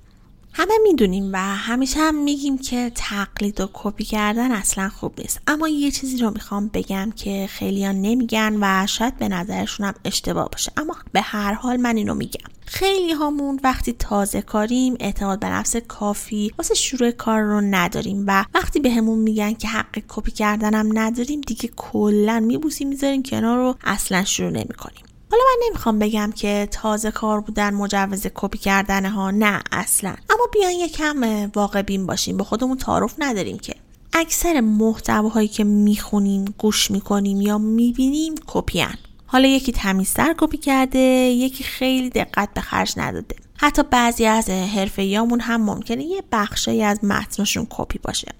همه می‌دونیم و همیشه هم میگیم که تقلید و کپی کردن اصلا خوب نیست. اما یه چیزی رو می‌خوام بگم که خیلیان نمیگن و شاید به نظرشون هم اشتباه باشه. اما به هر حال من اینو میگم. خیلی هامون وقتی تازه کاریم اعتماد به نفس کافی واسه شروع کار رو نداریم و وقتی بهمون میگن که حق کپی کردنم نداریم دیگه کلا میبوسیم می‌ذاریم کنار و اصلا شروع نمی‌کنیم. حالا من نمی‌خوام بگم که تازه کار بودن مجوز کپی کردنه ها نه اصلا. اما بیاین یکم واقع بین باشیم به خودمون تعارف نداریم که. اکثر محتواهایی که می‌خونیم گوش می‌کنیم یا می‌بینیم کپیان حالا یکی تمیزتر کپی کرده یکی خیلی دقت به خرج نداده. حتی بعضی از حرفه‌ایامون هم ممکنه یه بخشایی از متنشون کپی باشه.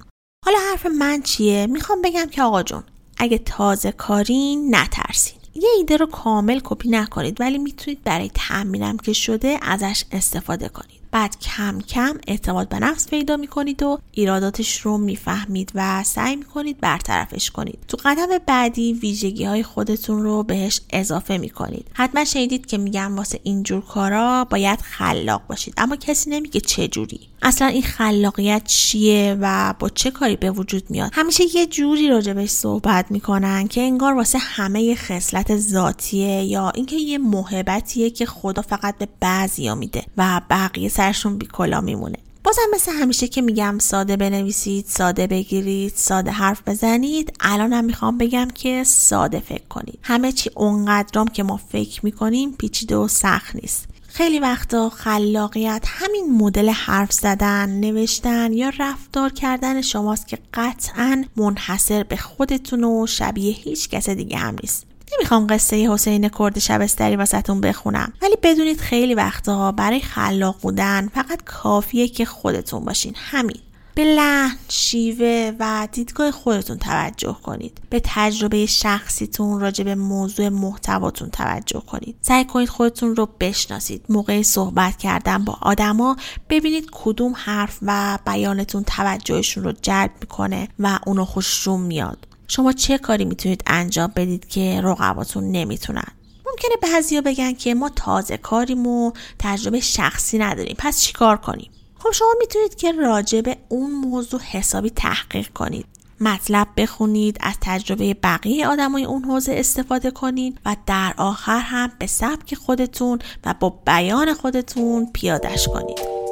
حالا حرف من چیه؟ می‌خوام بگم که آقا جون اگه تازه کارین نترسین. یه ایده رو کامل کپی نکنید ولی می‌تونید برای تمرینم که شده ازش استفاده کنید. بعد کم کم اعتماد به نفس پیدا می‌کنید و ایراداتش رو می‌فهمید و سعی می‌کنید برطرفش کنید. تو قدم بعدی ویژگی های خودتون رو بهش اضافه می‌کنید. حتما شنیدید که میگن واسه اینجور کارا باید خلاق باشید اما کسی نمیگه چه جوری. اصلا این خلاقیت چیه و با چه کاری به وجود میاد؟ همیشه یه جوری راجبش صحبت می‌کنن که انگار واسه همه خصلت ذاتیه یا اینکه یه محبتیه که خدا فقط به بعضیا میده و بقیه سرشون بیکلا میمونه. بازم مثل همیشه که میگم ساده بنویسید ساده بگیرید ساده حرف بزنید. الانم می‌خوام بگم که ساده فکر کنید. همه چی اونقدرام که ما فکر می‌کنیم پیچیده و سخت نیست. خیلی وقتا خلاقیت همین مدل حرف زدن، نوشتن یا رفتار کردن شماست که قطعا منحصر به خودتون و شبیه هیچ کس دیگه هم نیست. نمی‌خوام قصه حسین کرد شبستری واسهتون بخونم ولی بدونید خیلی وقتا برای خلاق بودن فقط کافیه که خودتون باشین همین به لحن، شیوه و دیدگاه خودتون توجه کنید. به تجربه شخصیتون راجع به موضوع محتواتون توجه کنید. سعی کنید خودتون رو بشناسید. موقع صحبت کردن با آدما ببینید کدوم حرف و بیانتون توجهشون رو جلب می‌کنه و اونو خوششون میاد. شما چه کاری می‌تونید انجام بدید که رقباتون نمی‌تونن؟ ممکنه بعضیا بگن که ما تازه کاریم و تجربه شخصی نداریم پس چیکار کنیم؟ خب شما می‌تونید که راجع به اون موضوع حسابی تحقیق کنید. مطلب بخونید از تجربه بقیه آدمای اون حوزه استفاده کنید و در آخر هم به سبک خودتون و با بیان خودتون پیادش کنید.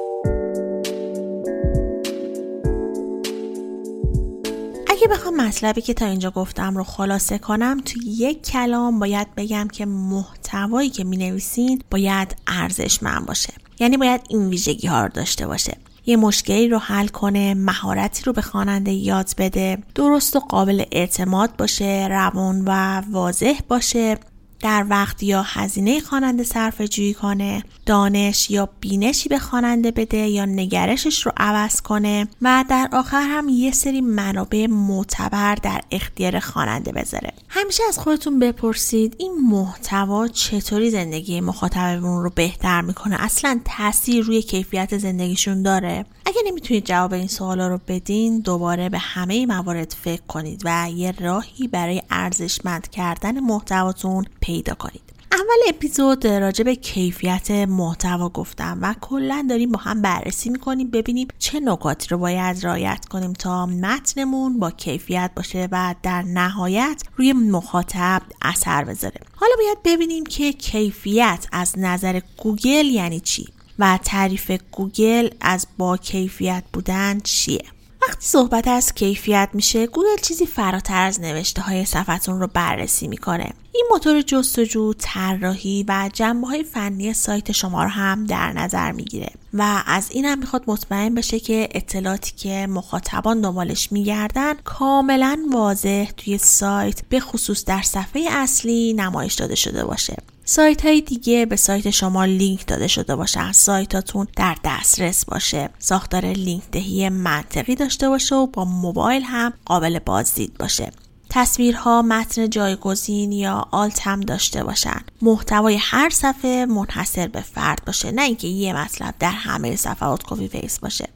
اگه بخوام مطلبی که تا اینجا گفتم رو خلاصه کنم توی یک کلام باید بگم که محتوایی که می نویسین باید ارزشمند باشه. یعنی باید این ویژگی ها رو داشته باشه. یه مشکلی رو حل کنه مهارتی رو به خواننده یاد بده درست و قابل اعتماد باشه روان و واضح باشه. در وقت یا هزینه خواننده صرف جویی کنه دانش یا بینشی به خواننده بده یا نگرشش رو عوض کنه و در آخر هم یه سری منابع معتبر در اختیار خواننده بذاره. همیشه از خودتون بپرسید این محتوا چطوری زندگی مخاطبمون رو بهتر می‌کنه؟ اصلا تاثیر روی کیفیت زندگیشون داره؟ اگه نمی‌تونید جواب این سوالا رو بدین دوباره به همه موارد فکر کنید و یه راهی برای ارزشمند کردن محتواتون پیدا کنید. اول اپیزود راجع به کیفیت محتوا گفتم و کلا داریم با هم بررسی می‌کنیم ببینیم چه نکاتی رو باید رعایت کنیم تا متنمون با کیفیت باشه و در نهایت روی مخاطب اثر بذاره. حالا باید ببینیم که کیفیت از نظر گوگل یعنی چی؟ و تعریف گوگل از با کیفیت بودن چیه؟ وقتی صحبت از کیفیت میشه گوگل چیزی فراتر از نوشته های صفحتون رو بررسی می‌کنه. این موتور جستجو طراحی و جنبه های فنی سایت شما رو هم در نظر می‌گیره و از این هم می‌خواد مطمئن بشه که اطلاعاتی که مخاطبان دنبالش میگردن کاملا واضح توی سایت به خصوص در صفحه اصلی نمایش داده شده باشه. سایت های دیگه به سایت شما لینک داده شده باشه. سایتاتون در دسترس باشه. ساختار لینک دهی منطقی داشته باشه و با موبایل هم قابل بازدید باشه. تصویرها متن جایگزین یا alt هم داشته باشن. محتوای هر صفحه منحصر به فرد باشه. نه اینکه یه مطلب در همه صفحات copy paste باشه.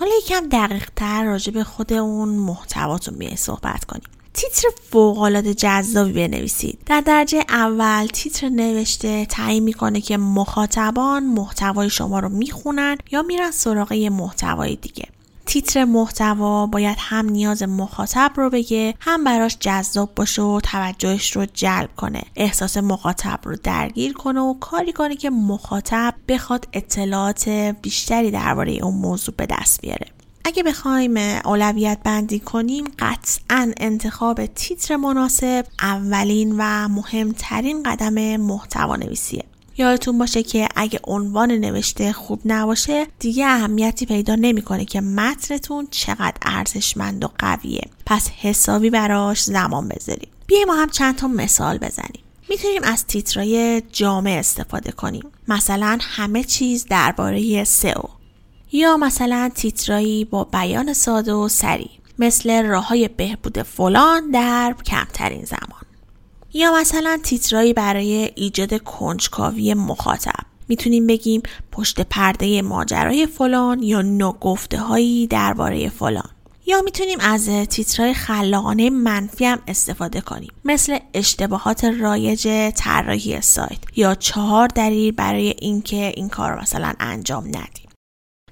حالا یکم دقیق تر راجع به خود اون محتواتون بیای صحبت کنیم. تیتر فوقالعاده جذابی بنویسید. در درجه اول تیتر نوشته تعیین می‌کنه که مخاطبان محتوای شما رو می‌خونن یا میرن سراغ محتوای دیگه. تیتر محتوا باید هم نیاز مخاطب رو بگه هم براش جذاب باشه و توجهش رو جلب کنه. احساس مخاطب رو درگیر کنه و کاری کنه که مخاطب بخواد اطلاعات بیشتری درباره اون موضوع به دست بیاره. اگه بخوایم اولویت بندی کنیم قطعا انتخاب تیتر مناسب اولین و مهمترین قدم محتوا نویسیه یادتون باشه که اگه عنوان نوشته خوب نباشه دیگه اهمیتی پیدا نمی‌کنه که متنتون چقدر ارزشمند و قویه. پس حسابی براش زمان بذاریم بیایم ما هم چند تا مثال بزنیم. می‌تونیم از تیترای جامع استفاده کنیم. مثلا همه چیز درباره سئو. یا مثلا تیترایی با بیان ساده و سریع مثل راه های بهبود فلان در کمترین زمان. یا مثلا تیترایی برای ایجاد کنجکاوی مخاطب. می‌تونیم بگیم پشت پرده ماجرای فلان یا نگفته هایی درباره فلان. یا می‌تونیم از تیترهای خلاقانه منفی هم استفاده کنیم مثل اشتباهات رایج طراحی سایت یا چهار دلیل برای اینکه این کار مثلا انجام ندیم.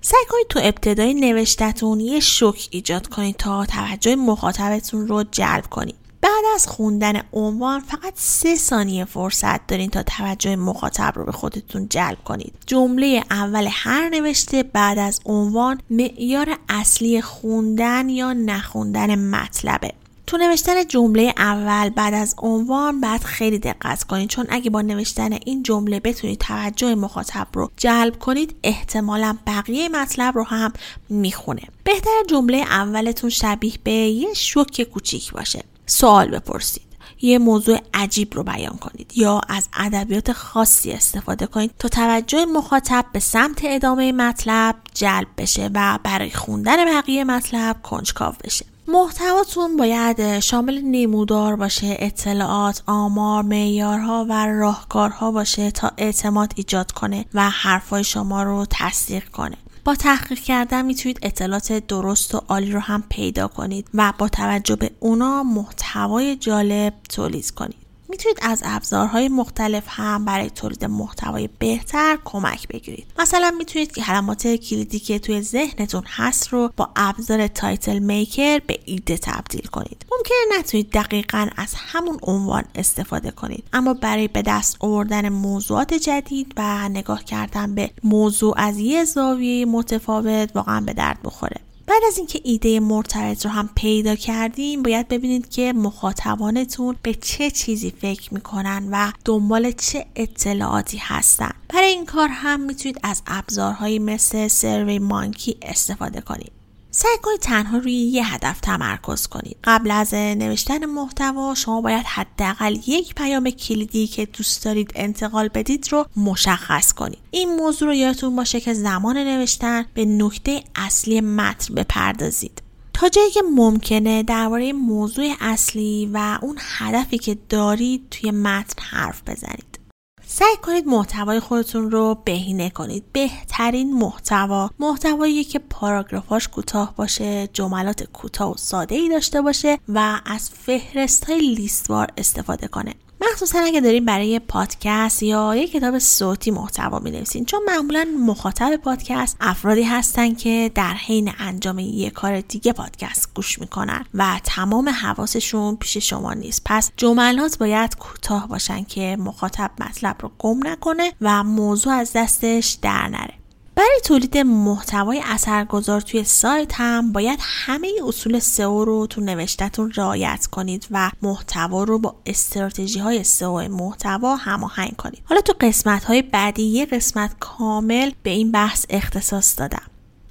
سعی کنید تو ابتدای نوشتتون یه شوک ایجاد کنید تا توجه مخاطبتون رو جلب کنید. بعد از خوندن عنوان فقط سه ثانیه فرصت دارین تا توجه مخاطب رو به خودتون جلب کنید. جمله اول هر نوشته بعد از عنوان معیار اصلی خوندن یا نخوندن مطلبه. تو نوشتن جمله اول بعد از عنوان بعد خیلی دقت کنید. چون اگه با نوشتن این جمله بتونید توجه مخاطب رو جلب کنید احتمالا بقیه مطلب رو هم می‌خونه. بهتر جمله اولتون شبیه به یه شوک کوچیک باشه. سوال بپرسید. یه موضوع عجیب رو بیان کنید یا از ادبیات خاصی استفاده کنید تا توجه مخاطب به سمت ادامه مطلب جلب بشه و برای خوندن بقیه مطلب کنجکاو بشه. محتواتون باید شامل نمودار باشه اطلاعات آمار معیارها و راهکارها باشه تا اعتماد ایجاد کنه و حرفای شما رو تصدیق کنه. با تحقیق کردن می‌تونید اطلاعات درست و عالی رو هم پیدا کنید و با توجه به اونا محتوای جالب تولید کنید. می‌تونید از ابزارهای مختلف هم برای تولید محتوای بهتر کمک بگیرید. مثلا می‌تونید کلمات کلیدی که توی ذهنتون هست رو با ابزار title maker به ایده تبدیل کنید. ممکنه نتونید دقیقا از همون عنوان استفاده کنید اما برای به دست آوردن موضوعات جدید و نگاه کردن به موضوع از یه زاویه متفاوت واقعا به درد بخوره. بعد از اینکه ایده مرتبط رو هم پیدا کردیم باید ببینید که مخاطبانتون به چه چیزی فکر می‌کنن و دنبال چه اطلاعاتی هستن. برای این کار هم می‌تونید از ابزارهایی مثل سروی مانکی استفاده کنید. سعی کنید تنها روی یه هدف تمرکز کنید. قبل از نوشتن محتوا شما باید حداقل یک پیام کلیدی که دوست دارید انتقال بدید رو مشخص کنید. این موضوع رو یادتون باشه که زمان نوشتن به نکته اصلی متن بپردازید. تا جایی که ممکنه درباره موضوع اصلی و اون هدفی که دارید توی متن حرف بزنید. سعی کنید محتوای خودتون رو بهینه کنید. بهترین محتوا. محتوایی که پاراگرافاش کوتاه باشه جملات کوتاه و ساده ای داشته باشه و از فهرست های لیستوار استفاده کنه. مخصوصا اگه داریم برای پادکست یا یک کتاب صوتی محتوا می نویسین چون معمولا مخاطب پادکست افرادی هستن که در حین انجام یک کار دیگه پادکست گوش می‌کنن و تمام حواسشون پیش شما نیست. پس جملات باید کوتاه باشن که مخاطب مطلب رو گم نکنه و موضوع از دستش در نره. برای تولید محتوای اثرگذار توی سایت هم باید همه اصول سئو رو تو نوشتتون رعایت کنید و محتوا رو با استراتژی های سئو محتوا هماهنگ کنید. حالا تو قسمت های بعدی یه قسمت کامل به این بحث اختصاص دادم.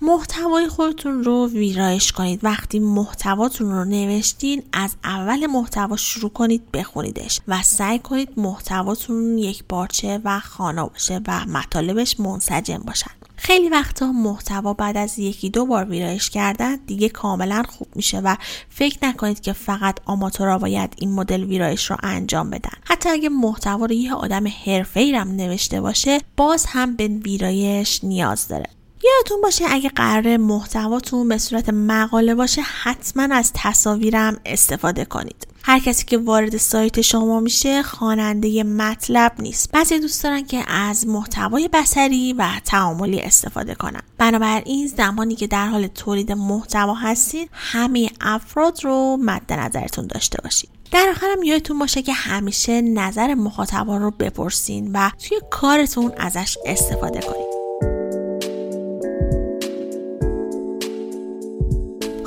محتوای خودتون رو ویرایش کنید. وقتی محتواتون رو نوشتین از اول محتوا شروع کنید بخونیدش و سعی کنید محتواتون یک بارچه و خانا باشه و مطالبش منسجم باشن. خیلی وقتا محتوا بعد از یکی دو بار ویرایش کردن دیگه کاملا خوب میشه و فکر نکنید که فقط آماتورا باید این مدل ویرایش رو انجام بدن. حتی اگه محتوا رو یه آدم حرفه‌ای رم نوشته باشه باز هم به ویرایش نیاز داره. یادتون باشه اگه قرار محتواتون به صورت مقاله باشه حتما از تصاویرم استفاده کنید. هر کسی که وارد سایت شما میشه خواننده مطلب نیست. بعضی دوست دارن که از محتوای بصری و تعاملی استفاده کنن. بنابراین زمانی که در حال تولید محتوا هستید همه افراد رو مد نظرتون داشته باشید در آخرم یادتون باشه که همیشه نظر مخاطبان رو بپرسین و توی کارتون ازش استفاده کنید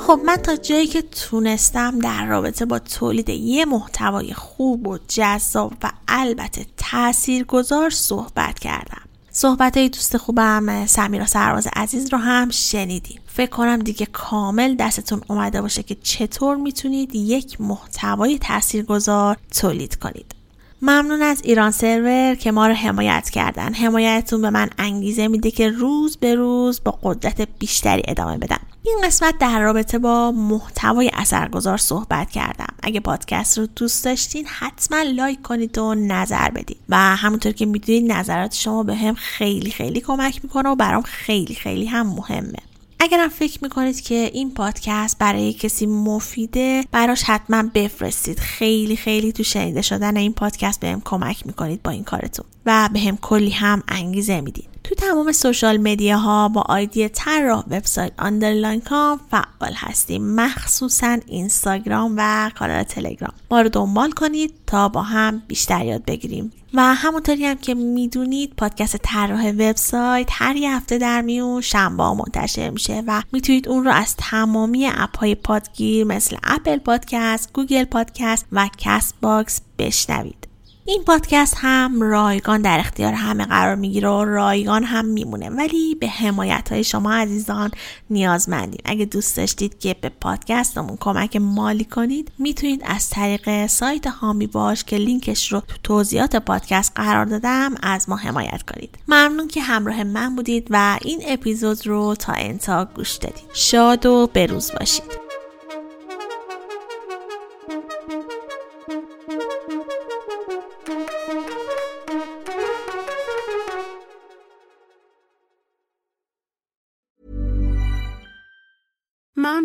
خب من تا جایی که تونستم در رابطه با تولید یه محتوای خوب و جذاب و البته تاثیرگذار صحبت کردم. صحبت های دوست خوبم سمیرا سرواز عزیز رو هم شنیدیم فکر کنم دیگه کامل دستتون اومده باشه که چطور می‌تونید یک محتوای تاثیرگذار تولید کنید. ممنون از ایران سرور که ما رو حمایت کردن. حمایتتون به من انگیزه میده که روز به روز با قدرت بیشتری ادامه بدم. این قسمت در رابطه با محتوای اثرگذار صحبت کردم. اگه پادکست رو دوست داشتین حتما لایک کنید و نظر بدید. و همونطور که می‌دونید نظرات شما بهم خیلی خیلی کمک می‌کنه و برام خیلی خیلی هم مهمه. اگرم فکر می‌کنید که این پادکست برای کسی مفیده براش حتما بفرستید. خیلی خیلی تو شنیده شدن این پادکست بهم کمک می‌کنید با این کارتون. و بهم کلی هم انگیزه می‌دید. تو تمام social media ها با آیدی طراح وبسایت underline com فعال هستیم. مخصوصا اینستاگرام و کانال تلگرام. ما رو دنبال کنید تا با هم بیشتر یاد بگیریم. و همونطوری هم که می‌دونید پادکست طراح وبسایت هر یه هفته در میون شنبه منتشر میشه و می‌تونید اون رو از تمامی اپ های پادگیر مثل Apple Podcast، Google Podcast و Castbox بشنوید. این پادکست هم رایگان در اختیار همه قرار می‌گیره و رایگان هم میمونه. ولی به حمایت های شما عزیزان نیازمندیم. اگه دوست داشتید که به پادکستمون کمک مالی کنید می‌تونید از طریق سایت هامی باش که لینکش رو تو توضیحات پادکست قرار دادم از ما حمایت کنید. ممنون که همراه من بودید و این اپیزود رو تا انتها گوش دادید. شاد و بروز باشید.